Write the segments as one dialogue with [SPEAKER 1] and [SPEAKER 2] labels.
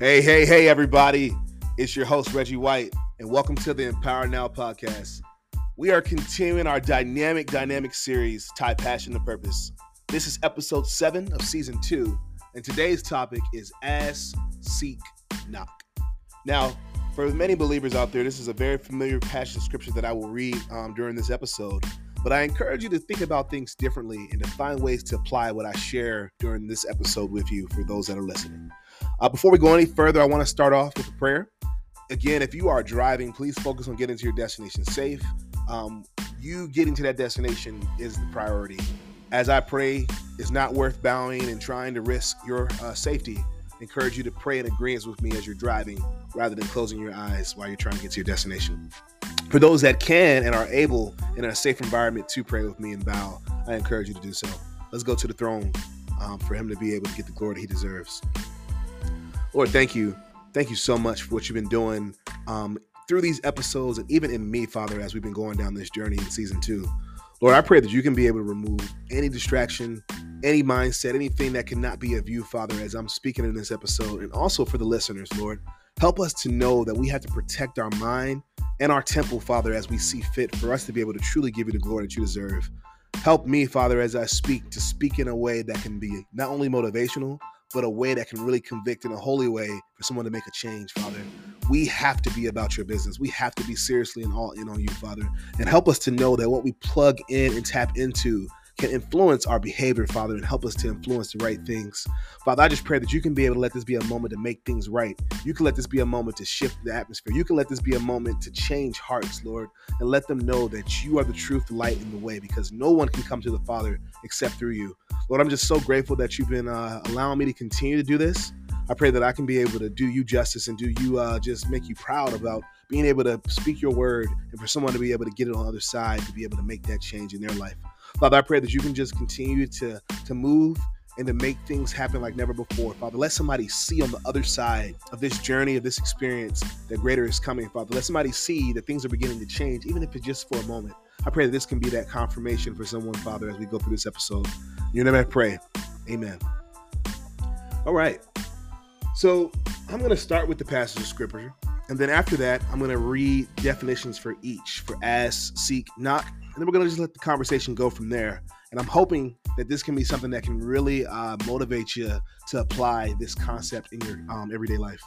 [SPEAKER 1] Hey, hey, hey, everybody. It's your host, Reggie White, and welcome to the Empower Now podcast. We are continuing our dynamic, dynamic series, Tie Passion to Purpose. This is episode seven of season two, and today's topic is Ask, Seek, Knock. Now, for many believers out there, this is a very familiar passion scripture that I will read um, during this episode. But I encourage you to think about things differently and to find ways to apply what I share during this episode with you for those that are listening. Uh, before we go any further, I want to start off with a prayer. Again, if you are driving, please focus on getting to your destination safe. Um, you getting to that destination is the priority. As I pray, it's not worth bowing and trying to risk your uh, safety. I encourage you to pray in agreement with me as you're driving rather than closing your eyes while you're trying to get to your destination. For those that can and are able in a safe environment to pray with me and bow, I encourage you to do so. Let's go to the throne um, for him to be able to get the glory that he deserves. Lord, thank you. Thank you so much for what you've been doing um, through these episodes and even in me, Father, as we've been going down this journey in season two. Lord, I pray that you can be able to remove any distraction, any mindset, anything that cannot be of you, Father, as I'm speaking in this episode, and also for the listeners, Lord. Help us to know that we have to protect our mind and our temple, Father, as we see fit for us to be able to truly give you the glory that you deserve. Help me, Father, as I speak, to speak in a way that can be not only motivational, but a way that can really convict in a holy way for someone to make a change, Father. We have to be about your business. We have to be seriously and all in on you, Father. And help us to know that what we plug in and tap into can influence our behavior, Father, and help us to influence the right things. Father, I just pray that you can be able to let this be a moment to make things right. You can let this be a moment to shift the atmosphere. You can let this be a moment to change hearts, Lord, and let them know that you are the truth, the light, and the way, because no one can come to the Father except through you. Lord, I'm just so grateful that you've been uh, allowing me to continue to do this. I pray that I can be able to do you justice and do you uh, just make you proud about being able to speak your word and for someone to be able to get it on the other side to be able to make that change in their life. Father, I pray that you can just continue to, to move and to make things happen like never before. Father, let somebody see on the other side of this journey, of this experience, that greater is coming. Father, let somebody see that things are beginning to change, even if it's just for a moment. I pray that this can be that confirmation for someone, Father, as we go through this episode. Your name I pray. Amen. All right. So I'm going to start with the passage of scripture. And then after that, I'm going to read definitions for each for ask, seek, knock, and then we're going to just let the conversation go from there. And I'm hoping that this can be something that can really uh, motivate you to apply this concept in your um, everyday life.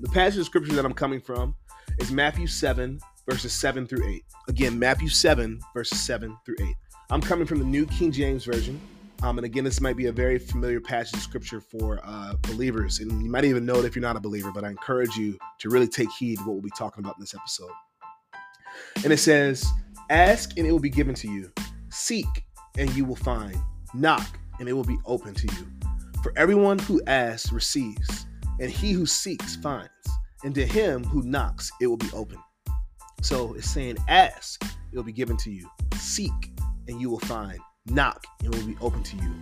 [SPEAKER 1] The passage of scripture that I'm coming from is Matthew 7, verses 7 through 8. Again, Matthew 7, verses 7 through 8. I'm coming from the New King James Version. Um, and again, this might be a very familiar passage of scripture for uh, believers. And you might even know it if you're not a believer, but I encourage you to really take heed what we'll be talking about in this episode. And it says, Ask and it will be given to you. Seek and you will find. Knock and it will be open to you. For everyone who asks receives, and he who seeks finds, and to him who knocks it will be open. So it's saying, ask, it will be given to you. Seek, and you will find. Knock, and will be open to you.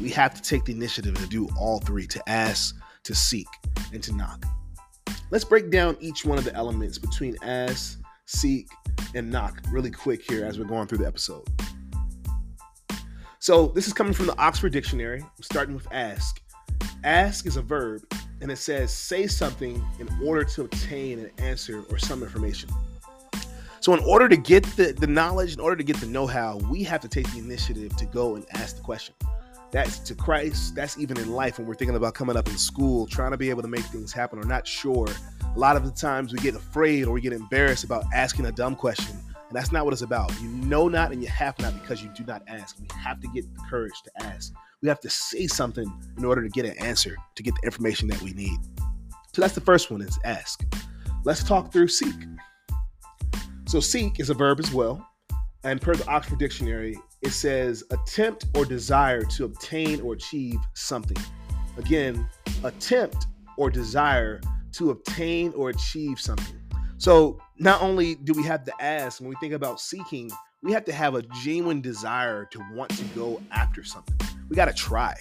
[SPEAKER 1] We have to take the initiative to do all three to ask, to seek, and to knock. Let's break down each one of the elements between ask, seek, and knock really quick here as we're going through the episode. So, this is coming from the Oxford Dictionary. I'm starting with ask. Ask is a verb, and it says say something in order to obtain an answer or some information. So, in order to get the, the knowledge, in order to get the know how, we have to take the initiative to go and ask the question. That's to Christ, that's even in life when we're thinking about coming up in school, trying to be able to make things happen or not sure a lot of the times we get afraid or we get embarrassed about asking a dumb question. And that's not what it's about. You know not and you have not because you do not ask. We have to get the courage to ask. We have to say something in order to get an answer, to get the information that we need. So that's the first one is ask. Let's talk through seek. So seek is a verb as well. And per the Oxford Dictionary, it says attempt or desire to obtain or achieve something. Again, attempt or desire to obtain or achieve something. So not only do we have to ask when we think about seeking, we have to have a genuine desire to want to go after something. We got to try.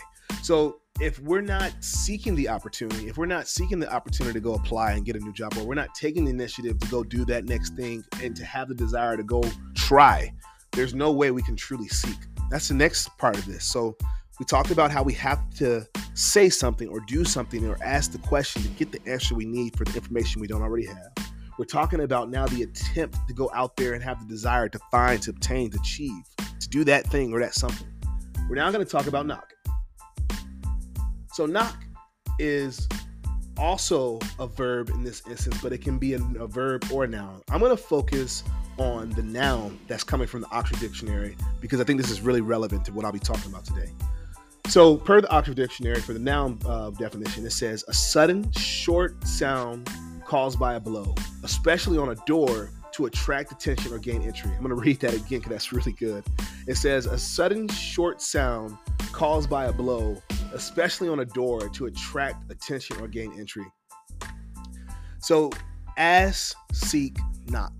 [SPEAKER 1] So if we're not seeking the opportunity, if we're not seeking the opportunity to go apply and get a new job, or we're not taking the initiative to go do that next thing and to have the desire to go try, there's no way we can truly seek. That's the next part of this. So we talked about how we have to say something or do something or ask the question to get the answer we need for the information we don't already have. We're talking about now the attempt to go out there and have the desire to find, to obtain, to achieve, to do that thing or that something. We're now going to talk about knock. So, knock is also a verb in this instance, but it can be a, a verb or a noun. I'm going to focus on the noun that's coming from the Oxford Dictionary because I think this is really relevant to what I'll be talking about today. So, per the Oxford Dictionary, for the noun uh, definition, it says a sudden, short sound caused by a blow, especially on a door to attract attention or gain entry. I'm going to read that again because that's really good. It says a sudden, short sound caused by a blow, especially on a door to attract attention or gain entry. So, ask, seek, knock.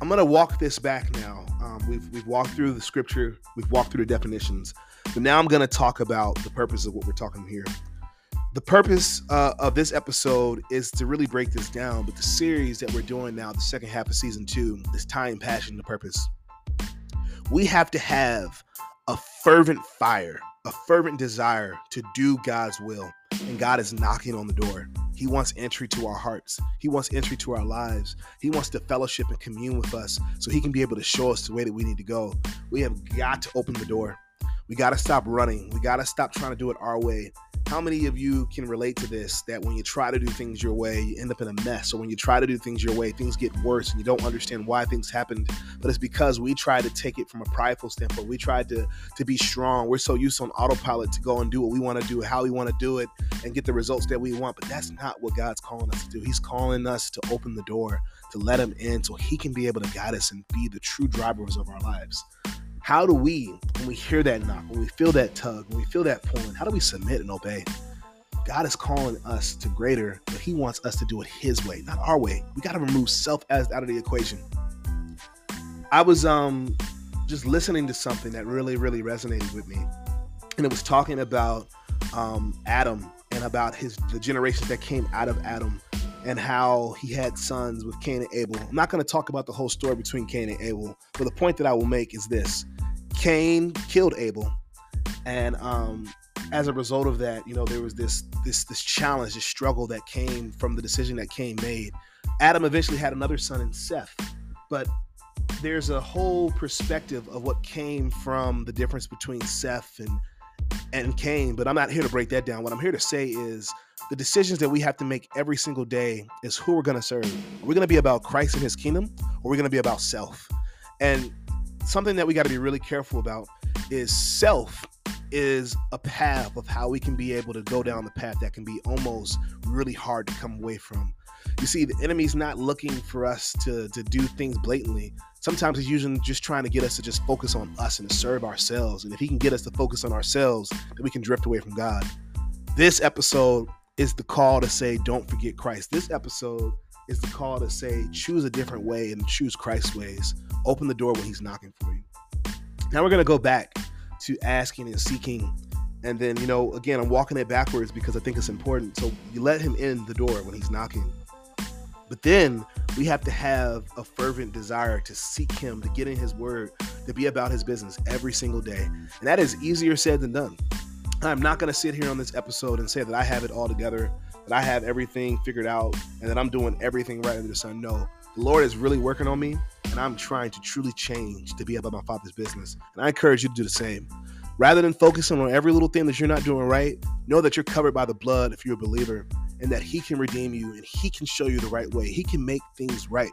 [SPEAKER 1] I'm going to walk this back now. Um, we've, we've walked through the scripture, we've walked through the definitions, but now I'm going to talk about the purpose of what we're talking here. The purpose uh, of this episode is to really break this down, but the series that we're doing now, the second half of season two, is time, passion, the purpose. We have to have a fervent fire, a fervent desire to do God's will, and God is knocking on the door. He wants entry to our hearts. He wants entry to our lives. He wants to fellowship and commune with us so he can be able to show us the way that we need to go. We have got to open the door. We got to stop running. We got to stop trying to do it our way how many of you can relate to this that when you try to do things your way, you end up in a mess? Or when you try to do things your way, things get worse and you don't understand why things happened. But it's because we try to take it from a prideful standpoint. We tried to, to be strong. We're so used on autopilot to go and do what we want to do, how we want to do it, and get the results that we want. But that's not what God's calling us to do. He's calling us to open the door, to let Him in so He can be able to guide us and be the true drivers of our lives. How do we, when we hear that knock, when we feel that tug, when we feel that pulling, how do we submit and obey? God is calling us to greater, but He wants us to do it His way, not our way. We got to remove self as out of the equation. I was um just listening to something that really, really resonated with me, and it was talking about um, Adam and about his the generations that came out of Adam and how he had sons with Cain and Abel. I'm not going to talk about the whole story between Cain and Abel, but the point that I will make is this Cain killed Abel, and um, as a result of that, you know, there was this this this challenge, this struggle that came from the decision that Cain made. Adam eventually had another son in Seth, but there's a whole perspective of what came from the difference between Seth and and Cain, but I'm not here to break that down. What I'm here to say is the decisions that we have to make every single day is who we're going to serve. Are we going to be about Christ and his kingdom or are we going to be about self? And something that we got to be really careful about is self is a path of how we can be able to go down the path that can be almost really hard to come away from. You see, the enemy's not looking for us to, to do things blatantly. Sometimes he's usually just trying to get us to just focus on us and to serve ourselves. And if he can get us to focus on ourselves, then we can drift away from God. This episode is the call to say, don't forget Christ. This episode is the call to say, choose a different way and choose Christ's ways. Open the door when he's knocking for you. Now we're going to go back to asking and seeking. And then, you know, again, I'm walking it backwards because I think it's important. So you let him in the door when he's knocking. But then we have to have a fervent desire to seek him, to get in his word, to be about his business every single day. And that is easier said than done. I'm not going to sit here on this episode and say that I have it all together, that I have everything figured out, and that I'm doing everything right under the sun. No, the Lord is really working on me, and I'm trying to truly change to be about my Father's business. And I encourage you to do the same. Rather than focusing on every little thing that you're not doing right, know that you're covered by the blood if you're a believer, and that He can redeem you and He can show you the right way. He can make things right.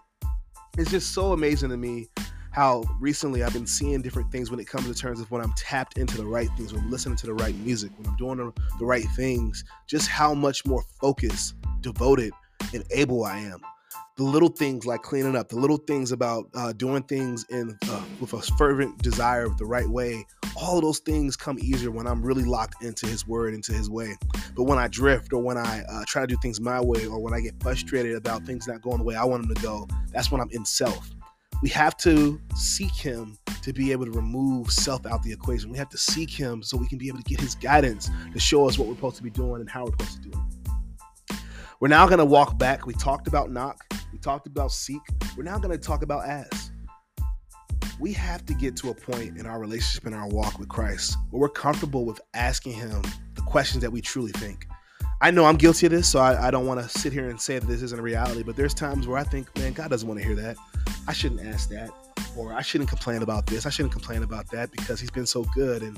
[SPEAKER 1] It's just so amazing to me how recently I've been seeing different things when it comes to terms of when I'm tapped into the right things, when I'm listening to the right music, when I'm doing the, the right things, just how much more focused, devoted, and able I am the little things like cleaning up, the little things about uh, doing things in uh, with a fervent desire of the right way. All of those things come easier when I'm really locked into His Word, into His way. But when I drift, or when I uh, try to do things my way, or when I get frustrated about things not going the way I want them to go, that's when I'm in self. We have to seek Him to be able to remove self out the equation. We have to seek Him so we can be able to get His guidance to show us what we're supposed to be doing and how we're supposed to do it. We're now going to walk back. We talked about knock talked about seek. We're now going to talk about ask. we have to get to a point in our relationship in our walk with Christ where we're comfortable with asking Him the questions that we truly think. I know I'm guilty of this, so I, I don't want to sit here and say that this isn't a reality, but there's times where I think, man, God doesn't want to hear that. I shouldn't ask that. Or I shouldn't complain about this. I shouldn't complain about that because He's been so good. And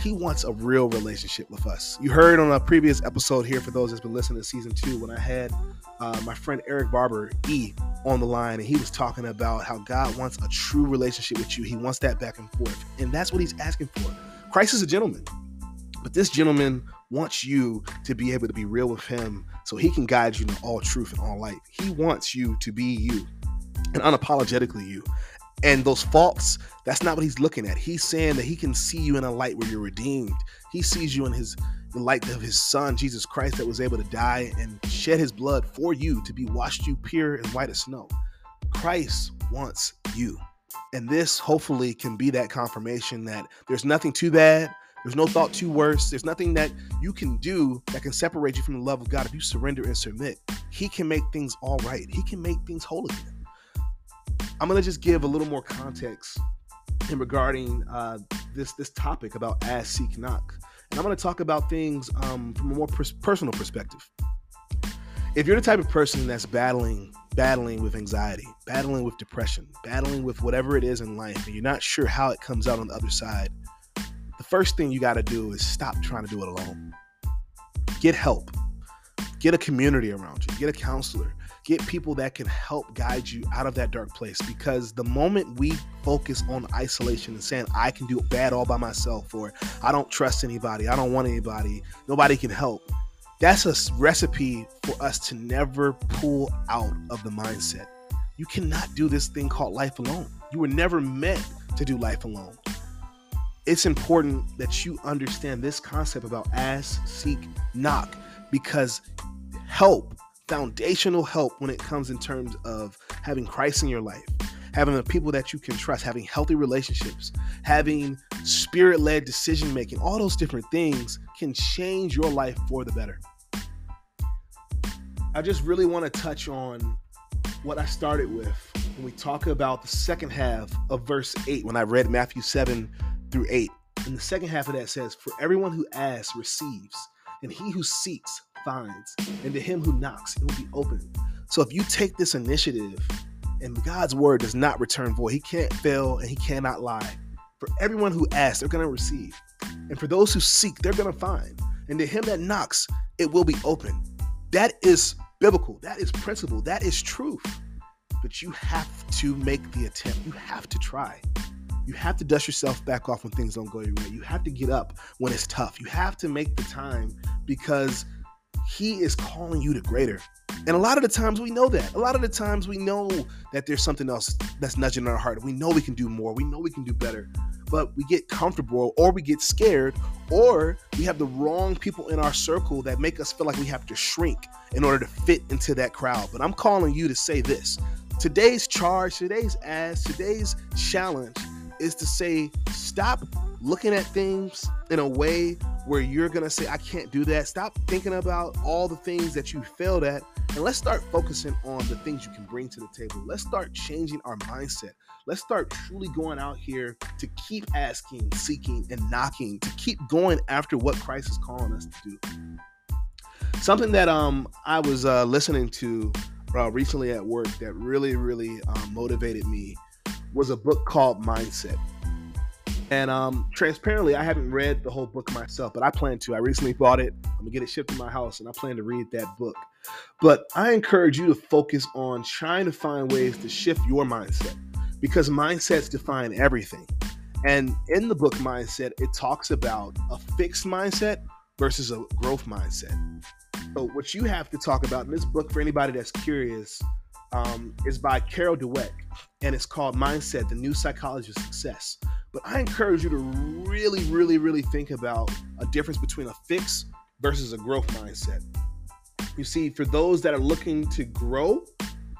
[SPEAKER 1] he wants a real relationship with us. You heard on a previous episode here, for those that's been listening to season two, when I had uh, my friend Eric Barber E on the line, and he was talking about how God wants a true relationship with you. He wants that back and forth, and that's what He's asking for. Christ is a gentleman, but this gentleman wants you to be able to be real with Him, so He can guide you in all truth and all light. He wants you to be you and unapologetically you. And those faults, that's not what he's looking at. He's saying that he can see you in a light where you're redeemed. He sees you in his the light of his son, Jesus Christ, that was able to die and shed his blood for you to be washed you pure and white as snow. Christ wants you. And this hopefully can be that confirmation that there's nothing too bad, there's no thought too worse, there's nothing that you can do that can separate you from the love of God if you surrender and submit. He can make things all right, He can make things whole again. I'm gonna just give a little more context in regarding uh, this this topic about ask, seek, knock, and I'm gonna talk about things um, from a more pers- personal perspective. If you're the type of person that's battling battling with anxiety, battling with depression, battling with whatever it is in life, and you're not sure how it comes out on the other side, the first thing you got to do is stop trying to do it alone. Get help. Get a community around you. Get a counselor. Get people that can help guide you out of that dark place. Because the moment we focus on isolation and saying i can do bad all by myself or i don't trust anybody. I don't want anybody. Nobody can help that's a recipe for us to never pull out of the mindset. You cannot do this thing called life alone. You were never meant to do life alone. It's important that you understand this concept about ask seek knock because help foundational help when it comes in terms of having Christ in your life, having the people that you can trust, having healthy relationships, having spirit led decision making, all those different things can change your life for the better. I just really want to touch on what I started with when we talk about the second half of verse 8 when I read Matthew 7 through 8. And the second half of that says, For everyone who asks receives, and he who seeks finds, and to him who knocks, it will be open. So if you take this initiative, and God's word does not return void, He can't fail and He cannot lie. For everyone who asks, they're going to receive. And for those who seek, they're going to find. And to him that knocks, it will be open. That is biblical. That is principle. That is truth. But you have to make the attempt. You have to try. You have to dust yourself back off when things don't go your way. You have to get up when it's tough. You have to make the time because he is calling you to greater. And a lot of the times we know that. A lot of the times we know that there's something else that's nudging in our heart. We know we can do more. We know we can do better. But we get comfortable or we get scared or we have the wrong people in our circle that make us feel like we have to shrink in order to fit into that crowd. But I'm calling you to say this. Today's charge, today's ask, today's challenge is to say stop looking at things in a way where you're gonna say, I can't do that. Stop thinking about all the things that you failed at, and let's start focusing on the things you can bring to the table. Let's start changing our mindset. Let's start truly going out here to keep asking, seeking, and knocking, to keep going after what Christ is calling us to do. Something that um I was uh, listening to uh, recently at work that really, really um, motivated me was a book called Mindset. And um, transparently, I haven't read the whole book myself, but I plan to. I recently bought it. I'm gonna get it shipped to my house, and I plan to read that book. But I encourage you to focus on trying to find ways to shift your mindset because mindsets define everything. And in the book Mindset, it talks about a fixed mindset versus a growth mindset. So, what you have to talk about in this book, for anybody that's curious, um, is by Carol Dweck, and it's called Mindset: The New Psychology of Success. But I encourage you to really, really, really think about a difference between a fix versus a growth mindset. You see, for those that are looking to grow,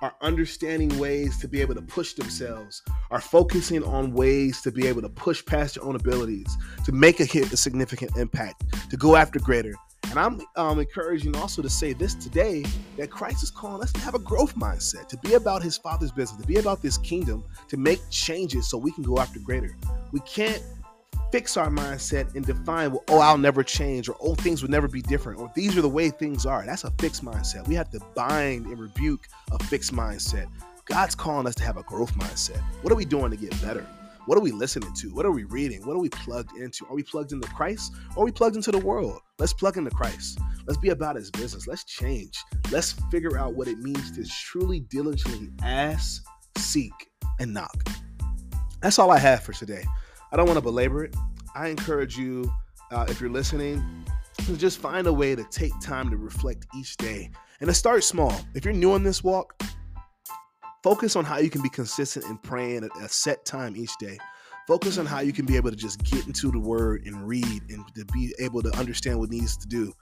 [SPEAKER 1] are understanding ways to be able to push themselves, are focusing on ways to be able to push past your own abilities, to make a hit a significant impact, to go after greater. And I'm um, encouraging also to say this today that Christ is calling us to have a growth mindset, to be about his father's business, to be about this kingdom, to make changes so we can go after greater. We can't fix our mindset and define, well, oh, I'll never change, or oh, things would never be different, or these are the way things are. That's a fixed mindset. We have to bind and rebuke a fixed mindset. God's calling us to have a growth mindset. What are we doing to get better? What are we listening to? What are we reading? What are we plugged into? Are we plugged into Christ or are we plugged into the world? Let's plug into Christ. Let's be about his business. Let's change. Let's figure out what it means to truly diligently ask, seek, and knock. That's all I have for today. I don't want to belabor it. I encourage you, uh, if you're listening, to just find a way to take time to reflect each day and to start small. If you're new in this walk, Focus on how you can be consistent in praying at a set time each day. Focus on how you can be able to just get into the word and read and to be able to understand what needs to do.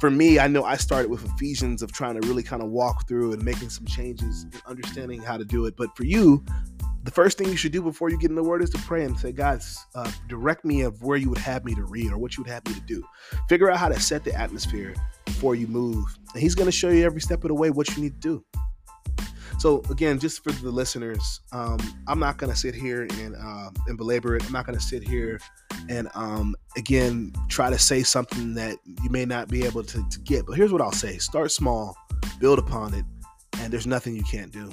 [SPEAKER 1] For me, I know I started with Ephesians of trying to really kind of walk through and making some changes and understanding how to do it. But for you, the first thing you should do before you get in the word is to pray and say, God, uh, direct me of where you would have me to read or what you would have me to do. Figure out how to set the atmosphere before you move. And He's going to show you every step of the way what you need to do. So again, just for the listeners, um, I'm not gonna sit here and uh, and belabor it. I'm not gonna sit here and um, again try to say something that you may not be able to, to get. But here's what I'll say: start small, build upon it, and there's nothing you can't do.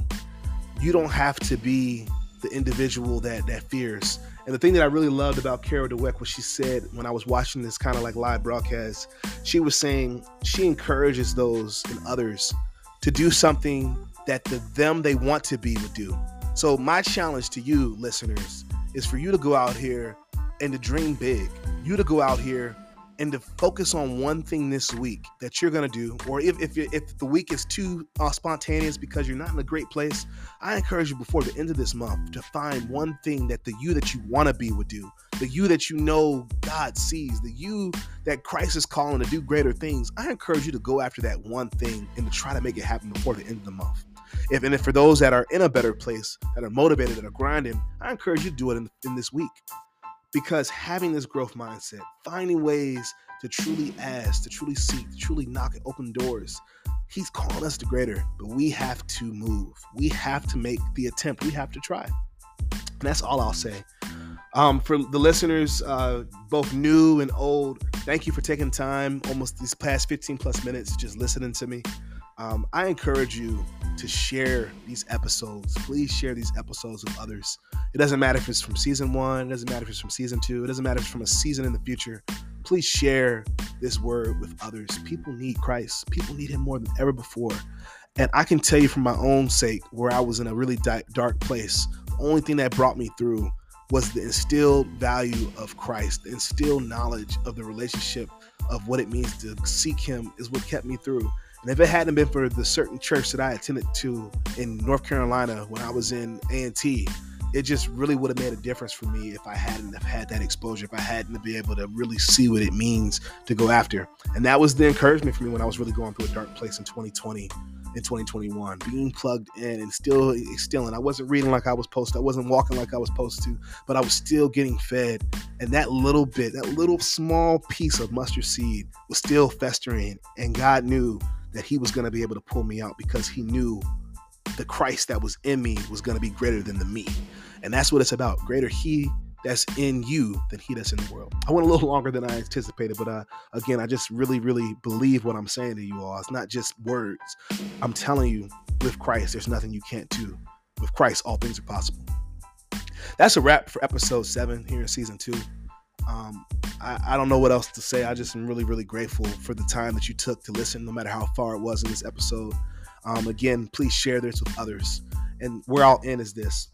[SPEAKER 1] You don't have to be the individual that that fears. And the thing that I really loved about Carol Dweck, what she said when I was watching this kind of like live broadcast, she was saying she encourages those and others to do something that the them they want to be would do. So my challenge to you listeners is for you to go out here and to dream big. You to go out here and to focus on one thing this week that you're gonna do, or if if, if the week is too uh, spontaneous because you're not in a great place, I encourage you before the end of this month to find one thing that the you that you want to be would do, the you that you know God sees, the you that Christ is calling to do greater things. I encourage you to go after that one thing and to try to make it happen before the end of the month. If and if for those that are in a better place, that are motivated, that are grinding, I encourage you to do it in, in this week. Because having this growth mindset, finding ways to truly ask, to truly seek, to truly knock and open doors, He's calling us to greater, but we have to move. We have to make the attempt. We have to try. And that's all I'll say. Um, for the listeners, uh, both new and old, thank you for taking time, almost these past 15 plus minutes, just listening to me. Um, I encourage you to share these episodes. Please share these episodes with others. It doesn't matter if it's from season one, it doesn't matter if it's from season two, it doesn't matter if it's from a season in the future. Please share this word with others. People need Christ, people need Him more than ever before. And I can tell you from my own sake, where I was in a really dark place, the only thing that brought me through was the instilled value of Christ, the instilled knowledge of the relationship of what it means to seek Him is what kept me through. And if it hadn't been for the certain church that I attended to in North Carolina when I was in A&T, it just really would have made a difference for me if I hadn't have had that exposure, if I hadn't be able to really see what it means to go after. And that was the encouragement for me when I was really going through a dark place in 2020 in 2021, being plugged in and still still I wasn't reading like I was supposed to. I wasn't walking like I was supposed to, but I was still getting fed. And that little bit, that little small piece of mustard seed was still festering. And God knew that he was going to be able to pull me out because he knew the Christ that was in me was going to be greater than the me. And that's what it's about. Greater he that's in you than he that's in the world. I went a little longer than I anticipated, but uh, again, I just really, really believe what I'm saying to you all. It's not just words. I'm telling you, with Christ, there's nothing you can't do. With Christ, all things are possible. That's a wrap for episode seven here in season two. Um, I, I, don't know what else to say. I just am really, really grateful for the time that you took to listen, no matter how far it was in this episode. Um, again, please share this with others. And where I'll end is this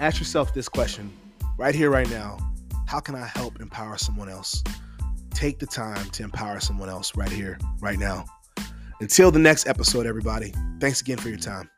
[SPEAKER 1] ask yourself this question right here, right now How can I help empower someone else? Take the time to empower someone else right here, right now. Until the next episode, everybody, thanks again for your time.